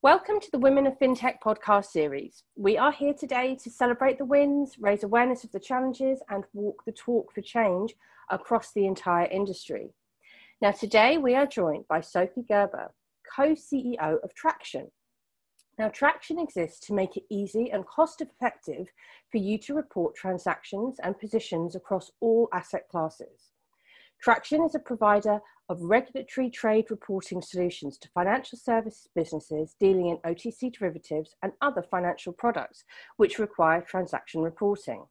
Welcome to the Women of FinTech podcast series. We are here today to celebrate the wins, raise awareness of the challenges, and walk the talk for change across the entire industry. Now, today we are joined by Sophie Gerber, co CEO of Traction. Now, Traction exists to make it easy and cost effective for you to report transactions and positions across all asset classes. Traction is a provider of regulatory trade reporting solutions to financial service businesses dealing in OTC derivatives and other financial products which require transaction reporting.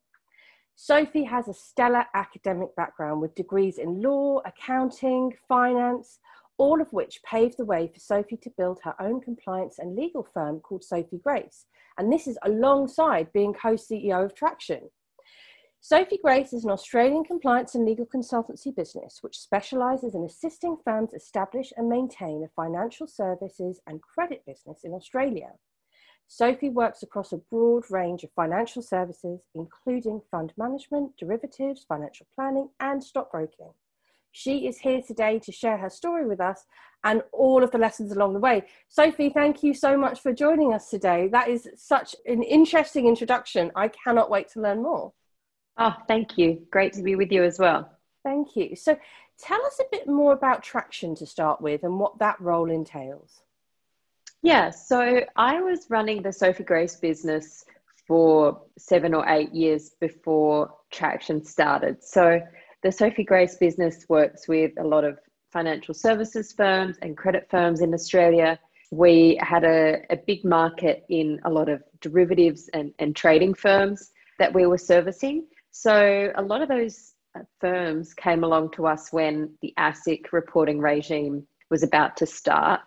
Sophie has a stellar academic background with degrees in law, accounting, finance, all of which paved the way for Sophie to build her own compliance and legal firm called Sophie Grace. And this is alongside being co CEO of Traction. Sophie Grace is an Australian compliance and legal consultancy business which specialises in assisting firms establish and maintain a financial services and credit business in Australia. Sophie works across a broad range of financial services, including fund management, derivatives, financial planning, and stockbroking. She is here today to share her story with us and all of the lessons along the way. Sophie, thank you so much for joining us today. That is such an interesting introduction. I cannot wait to learn more. Oh, thank you. Great to be with you as well. Thank you. So, tell us a bit more about Traction to start with and what that role entails. Yeah, so I was running the Sophie Grace business for seven or eight years before Traction started. So, the Sophie Grace business works with a lot of financial services firms and credit firms in Australia. We had a, a big market in a lot of derivatives and, and trading firms that we were servicing. So a lot of those uh, firms came along to us when the ASIC reporting regime was about to start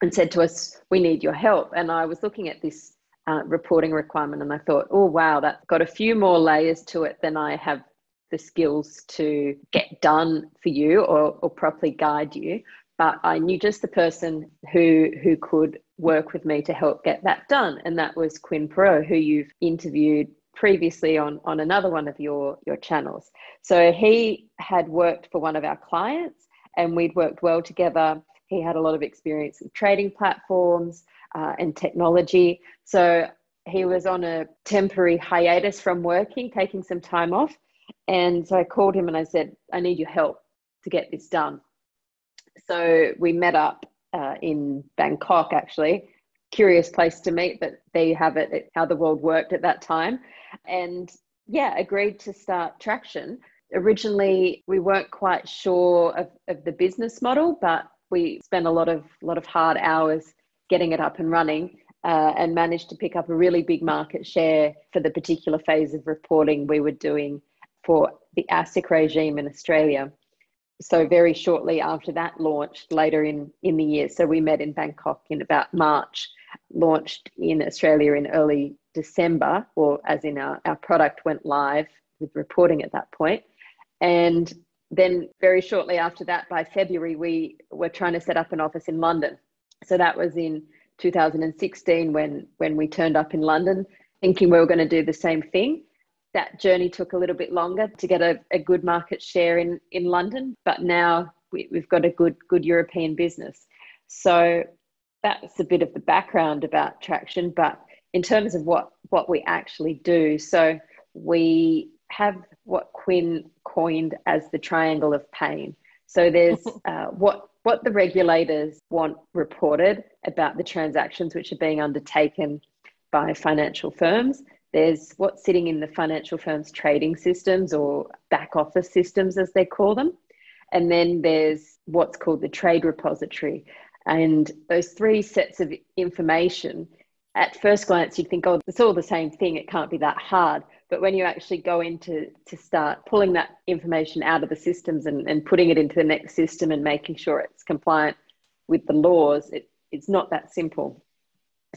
and said to us, We need your help. And I was looking at this uh, reporting requirement and I thought, Oh, wow, that's got a few more layers to it than I have the skills to get done for you or, or properly guide you. But I knew just the person who who could work with me to help get that done. And that was Quinn Perrott, who you've interviewed previously on, on another one of your, your channels. So he had worked for one of our clients and we'd worked well together. He had a lot of experience in trading platforms uh, and technology. So he was on a temporary hiatus from working, taking some time off. And so I called him and I said, I need your help to get this done. So we met up uh, in Bangkok, actually. Curious place to meet, but there you have it, how the world worked at that time and yeah, agreed to start Traction. Originally, we weren't quite sure of, of the business model, but we spent a lot of lot of hard hours getting it up and running uh, and managed to pick up a really big market share for the particular phase of reporting we were doing for the ASIC regime in Australia. So very shortly after that launched later in, in the year. So we met in Bangkok in about March, launched in Australia in early December, or as in our, our product went live with reporting at that point. And then very shortly after that, by February, we were trying to set up an office in London. So that was in 2016 when, when we turned up in London, thinking we were going to do the same thing. That journey took a little bit longer to get a, a good market share in, in London, but now we, we've got a good, good European business. So that's a bit of the background about Traction. But in terms of what what we actually do. So we have what Quinn coined as the triangle of pain. So there's uh, what what the regulators want reported about the transactions which are being undertaken by financial firms. There's what's sitting in the financial firms' trading systems or back office systems, as they call them. And then there's what's called the trade repository. And those three sets of information, at first glance, you'd think, oh, it's all the same thing. It can't be that hard. But when you actually go into to start pulling that information out of the systems and, and putting it into the next system and making sure it's compliant with the laws, it, it's not that simple.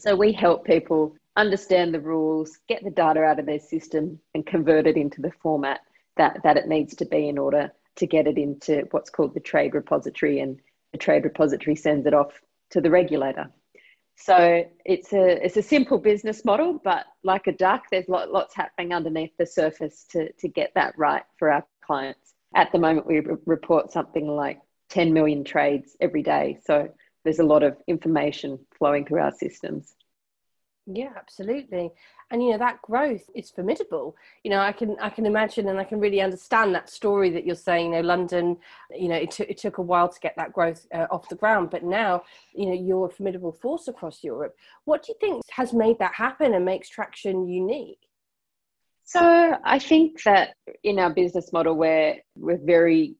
So we help people understand the rules, get the data out of their system, and convert it into the format that, that it needs to be in order to get it into what's called the trade repository. And the trade repository sends it off to the regulator. So it's a it's a simple business model, but like a duck, there's lots happening underneath the surface to to get that right for our clients. At the moment, we report something like 10 million trades every day. So there's a lot of information flowing through our systems. Yeah, absolutely. And you know that growth is formidable. You know, I can I can imagine and I can really understand that story that you're saying. You know, London. You know, it took it took a while to get that growth uh, off the ground, but now you know you're a formidable force across Europe. What do you think has made that happen and makes Traction unique? So I think that in our business model, where we're very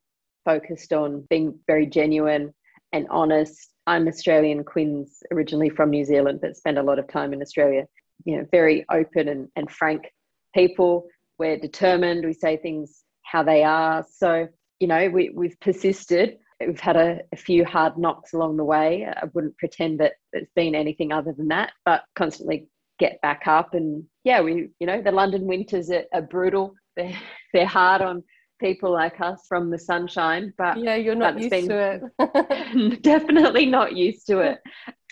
focused on being very genuine and honest I'm Australian Quinn's, originally from New Zealand, but spent a lot of time in Australia. You know, very open and, and frank people. We're determined. We say things how they are. So, you know, we, we've persisted. We've had a, a few hard knocks along the way. I wouldn't pretend that it's been anything other than that, but constantly get back up. And yeah, we, you know, the London winters are, are brutal. They're, they're hard on people like us from the sunshine, but yeah, you're not used been to it. definitely not used to it.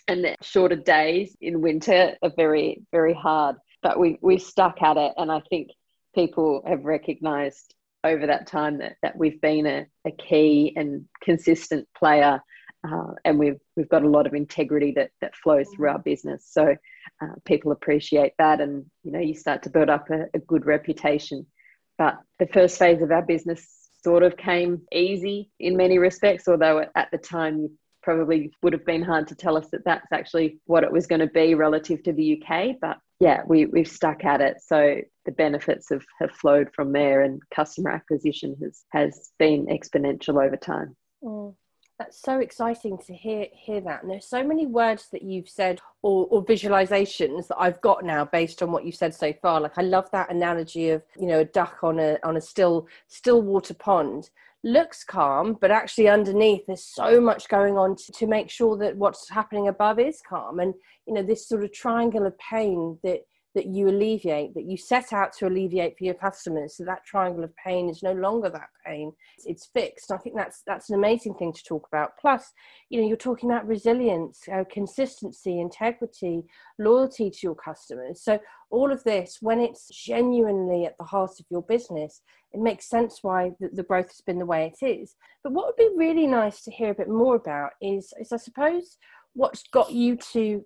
And the shorter days in winter are very, very hard. But we we've stuck at it, and I think people have recognised over that time that, that we've been a, a key and consistent player uh, and we've we've got a lot of integrity that that flows through our business. So uh, people appreciate that, and you know you start to build up a, a, good reputation. But the first phase of our business sort of came easy in many respects, although at the time probably would have been hard to tell us that that's actually what it was going to be relative to the UK. But yeah, we, we've stuck at it. So the benefits have, have flowed from there and customer acquisition has, has been exponential over time. Mm. That's so exciting to hear hear that. And there's so many words that you've said or, or visualizations that I've got now based on what you've said so far. Like I love that analogy of you know a duck on a on a still still water pond looks calm, but actually underneath there's so much going on to, to make sure that what's happening above is calm. And you know this sort of triangle of pain that that you alleviate, that you set out to alleviate for your customers. So that triangle of pain is no longer that pain; it's fixed. I think that's that's an amazing thing to talk about. Plus, you know, you're talking about resilience, uh, consistency, integrity, loyalty to your customers. So all of this, when it's genuinely at the heart of your business, it makes sense why the, the growth has been the way it is. But what would be really nice to hear a bit more about is, is I suppose what's got you to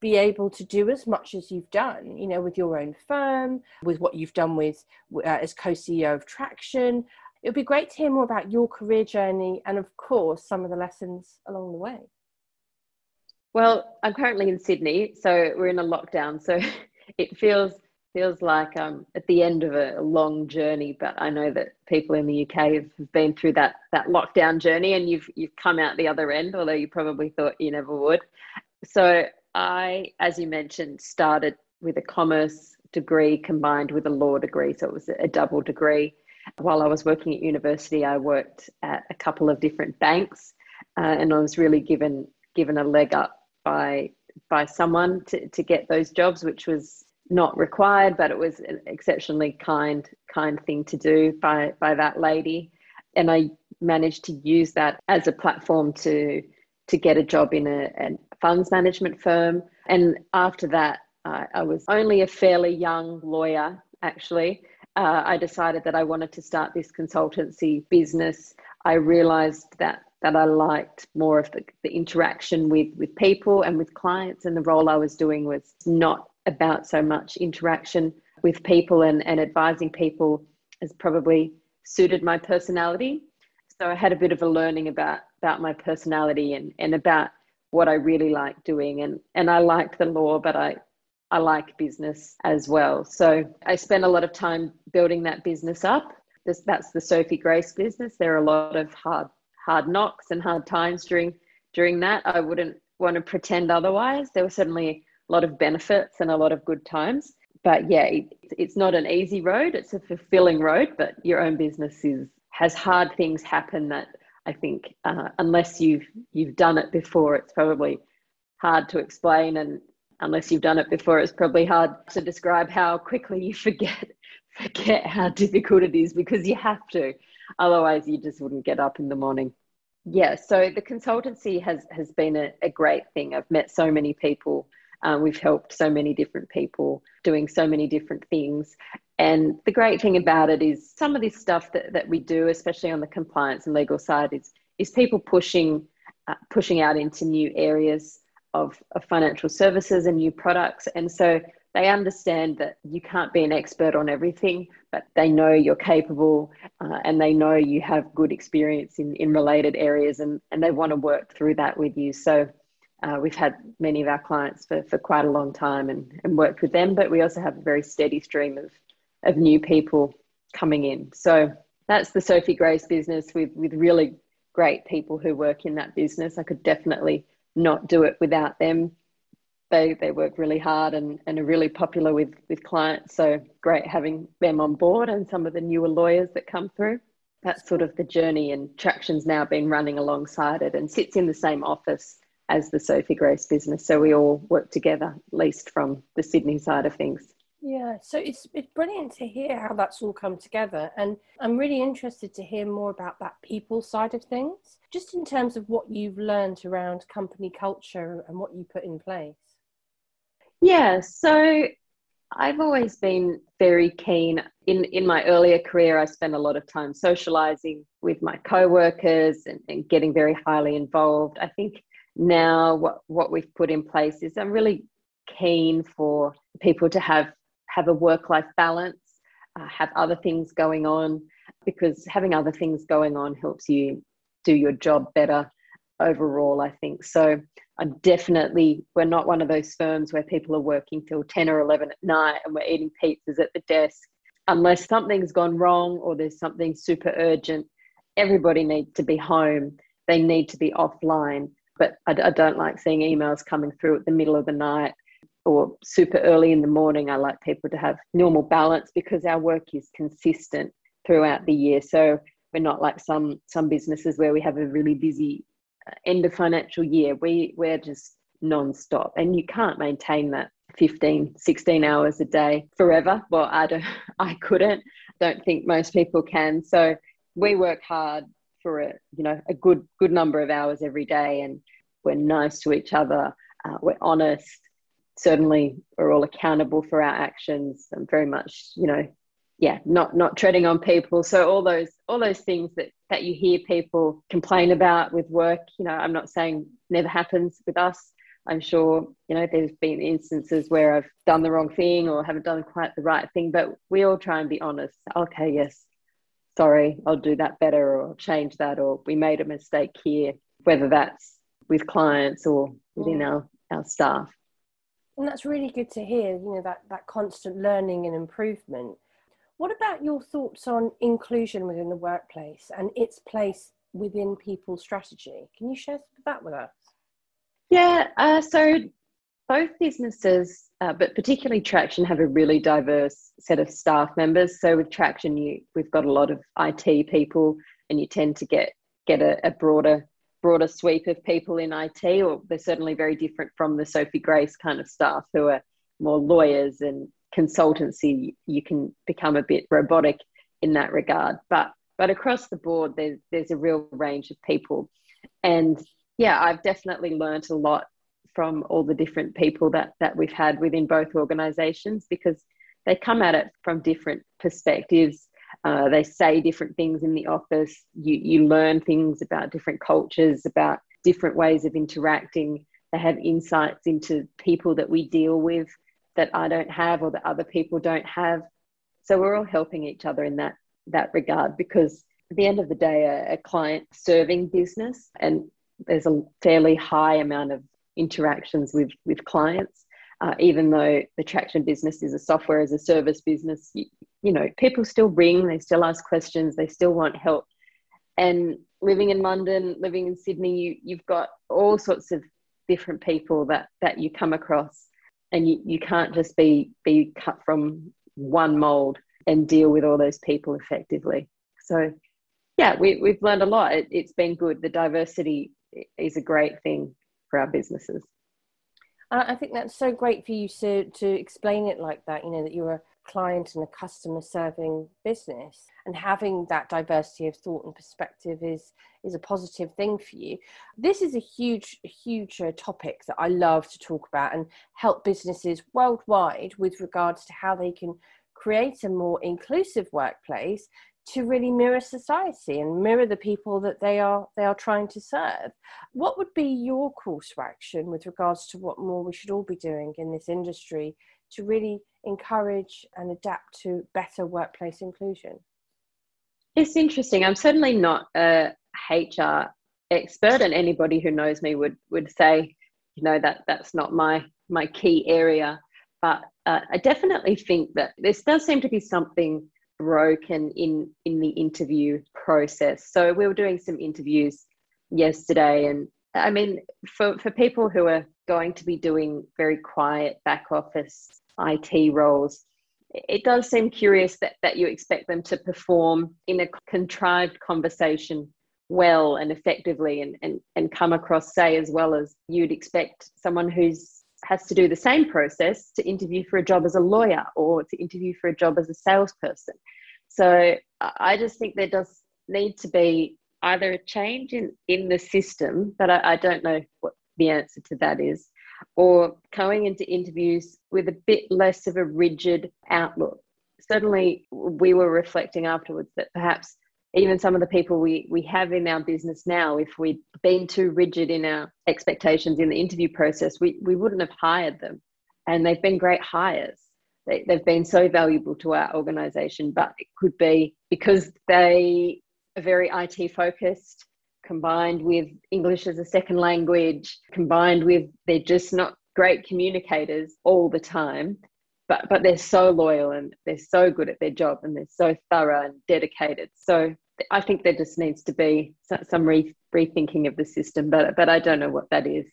be able to do as much as you've done, you know, with your own firm, with what you've done with uh, as co-CEO of Traction. It would be great to hear more about your career journey and, of course, some of the lessons along the way. Well, I'm currently in Sydney, so we're in a lockdown. So it feels feels like um, at the end of a long journey. But I know that people in the UK have been through that that lockdown journey, and you've you've come out the other end, although you probably thought you never would. So I, as you mentioned, started with a commerce degree combined with a law degree. So it was a double degree. While I was working at university, I worked at a couple of different banks, uh, and I was really given given a leg up by by someone to, to get those jobs, which was not required, but it was an exceptionally kind kind thing to do by by that lady, and I managed to use that as a platform to to get a job in a, a funds management firm. And after that, I was only a fairly young lawyer, actually. Uh, I decided that I wanted to start this consultancy business. I realized that that I liked more of the, the interaction with, with people and with clients, and the role I was doing was not about so much interaction with people and, and advising people as probably suited my personality. So I had a bit of a learning about about my personality and and about what I really like doing. And and I liked the law, but I I like business as well. So I spent a lot of time building that business up. This, that's the Sophie Grace business. There are a lot of hard hard knocks and hard times during during that. I wouldn't want to pretend otherwise. There were certainly a lot of benefits and a lot of good times. But yeah, it, it's not an easy road. It's a fulfilling road, but your own business is has hard things happen that I think uh, unless you've you've done it before, it's probably hard to explain and unless you've done it before, it's probably hard to describe how quickly you forget forget how difficult it is because you have to. Otherwise, you just wouldn't get up in the morning. Yeah, so the consultancy has has been a, a great thing. I've met so many people. Um, we've helped so many different people doing so many different things. And the great thing about it is some of this stuff that, that we do, especially on the compliance and legal side, is, is people pushing, uh, pushing out into new areas of, of financial services and new products. And so they understand that you can't be an expert on everything, but they know you're capable uh, and they know you have good experience in, in related areas and, and they want to work through that with you. So uh, we've had many of our clients for, for quite a long time and, and worked with them, but we also have a very steady stream of, of new people coming in. So that's the Sophie Grace business with, with really great people who work in that business. I could definitely not do it without them. They they work really hard and, and are really popular with with clients. So great having them on board and some of the newer lawyers that come through. That's sort of the journey and Traction's now been running alongside it and sits in the same office as the Sophie Grace business. So we all work together, at least from the Sydney side of things. Yeah, so it's it's brilliant to hear how that's all come together, and I'm really interested to hear more about that people side of things, just in terms of what you've learned around company culture and what you put in place. Yeah, so I've always been very keen. In in my earlier career, I spent a lot of time socializing with my co-workers and, and getting very highly involved. I think now what what we've put in place is I'm really keen for people to have have a work life balance, uh, have other things going on, because having other things going on helps you do your job better overall, I think. So I'm definitely, we're not one of those firms where people are working till 10 or 11 at night and we're eating pizzas at the desk. Unless something's gone wrong or there's something super urgent, everybody needs to be home. They need to be offline. But I, I don't like seeing emails coming through at the middle of the night or super early in the morning. I like people to have normal balance because our work is consistent throughout the year. So we're not like some some businesses where we have a really busy uh, end of financial year. We we're just non-stop and you can't maintain that 15 16 hours a day forever well i don't i couldn't don't think most people can so we work hard for a you know a good good number of hours every day and we're nice to each other uh, we're honest certainly we're all accountable for our actions and very much you know yeah not not treading on people. So all those all those things that that you hear people complain about with work you know i'm not saying never happens with us. I'm sure you know there's been instances where i've done the wrong thing or haven't done quite the right thing but we all try and be honest. Okay yes sorry i'll do that better or change that or we made a mistake here whether that's with clients or within mm. our our staff and that's really good to hear you know that that constant learning and improvement. What about your thoughts on inclusion within the workplace and its place within people's strategy? Can you share that with us? Yeah uh, so both businesses uh, but particularly traction have a really diverse set of staff members. So with traction you we've got a lot of it people and you tend to get get a, a broader broader sweep of people in IT, or they're certainly very different from the Sophie Grace kind of staff who are more lawyers and consultancy. You can become a bit robotic in that regard, but but across the board, there's there's a real range of people, and yeah, I've definitely learned a lot from all the different people that that we've had within both organisations because they come at it from different perspectives uh, they say different things in the office. You, you learn things about different cultures, about different ways of interacting. They have insights into people that we deal with that I don't have or that other people don't have. So we're all helping each other in that that regard because at the end of the day a, a client serving business and there's a fairly high amount of interactions with with clients uh, even though the traction business is a software as a service business you, you know people still ring they still ask questions they still want help. And living in london living in sydney you, you've got all sorts of different people that that you come across. And you, you can't just be be cut from one mold and deal with all those people effectively. So yeah we, we've learned a lot. It, it's been good. The diversity is a great thing for our businesses. I think that's so great for you to to explain it like that. You know that you're client and a customer serving business, and having that diversity of thought and perspective is is a positive thing for you. This is a huge, huge uh, topic that I love to talk about and help businesses worldwide with regards to how they can create a more inclusive workplace to really mirror society and mirror the people that they are they are trying to serve what would be your course of action with regards to what more we should all be doing in this industry to really encourage and adapt to better workplace inclusion? It's interesting. I'm certainly not a hr expert and anybody who knows me would would say you know that that's not my my key area. But uh, i definitely think that this does seem to be something broken in in the interview process. So we were doing some interviews yesterday, and I mean, for for people who are going to be doing very quiet back office IT roles, it does seem curious that that you expect them to perform in a contrived conversation well and effectively and, and, and come across say as well as you'd expect someone who's has to do the same process to interview for a job as a lawyer or to interview for a job as a salesperson. So I just think there does need to be either a change in, in the system, but I, I don't know what the answer to that is, or going into interviews with a bit less of a rigid outlook. Certainly, we were reflecting afterwards that perhaps even some of the people we, we have in our business now, if we'd been too rigid in our expectations in the interview process, we, we wouldn't have hired them. And they've been great hires. They, they've been so valuable to our organization, but it could be because they are very IT focused, combined with English as a second language, combined with they're just not great communicators all the time but but they're so loyal and they're so good at their job and they're so thorough and dedicated. So I think there just needs to be some re- rethinking of the system, but but I don't know what that is.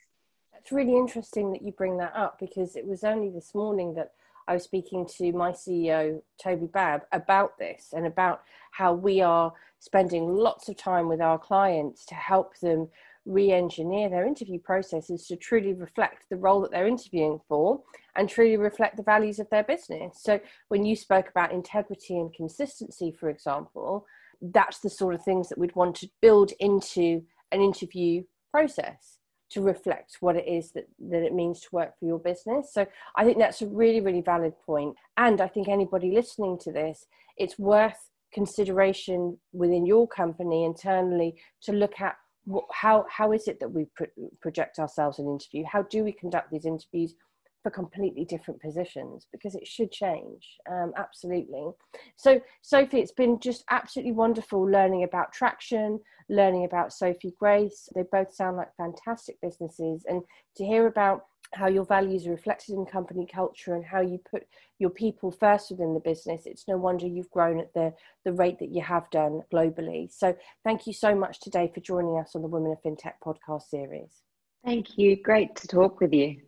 It's really interesting that you bring that up because it was only this morning that I was speaking to my CEO Toby Babb about this and about how we are spending lots of time with our clients to help them re-engineer their interview processes to truly reflect the role that they're interviewing for and truly reflect the values of their business. So when you spoke about integrity and consistency for example that's the sort of things that we'd want to build into an interview process to reflect what it is that, that it means to work for your business. So I think that's a really, really valid point. And I think anybody listening to this, it's worth consideration within your company internally to look at how how is it that we pro- project ourselves in interview? How do we conduct these interviews for completely different positions? Because it should change, um, absolutely. So, Sophie, it's been just absolutely wonderful learning about Traction, learning about Sophie Grace. They both sound like fantastic businesses, and to hear about how your values are reflected in company culture and how you put your people first within the business, it's no wonder you've grown at the, the rate that you have done globally. So, thank you so much today for joining us on the Women of FinTech podcast series. Thank you. Great to talk with you.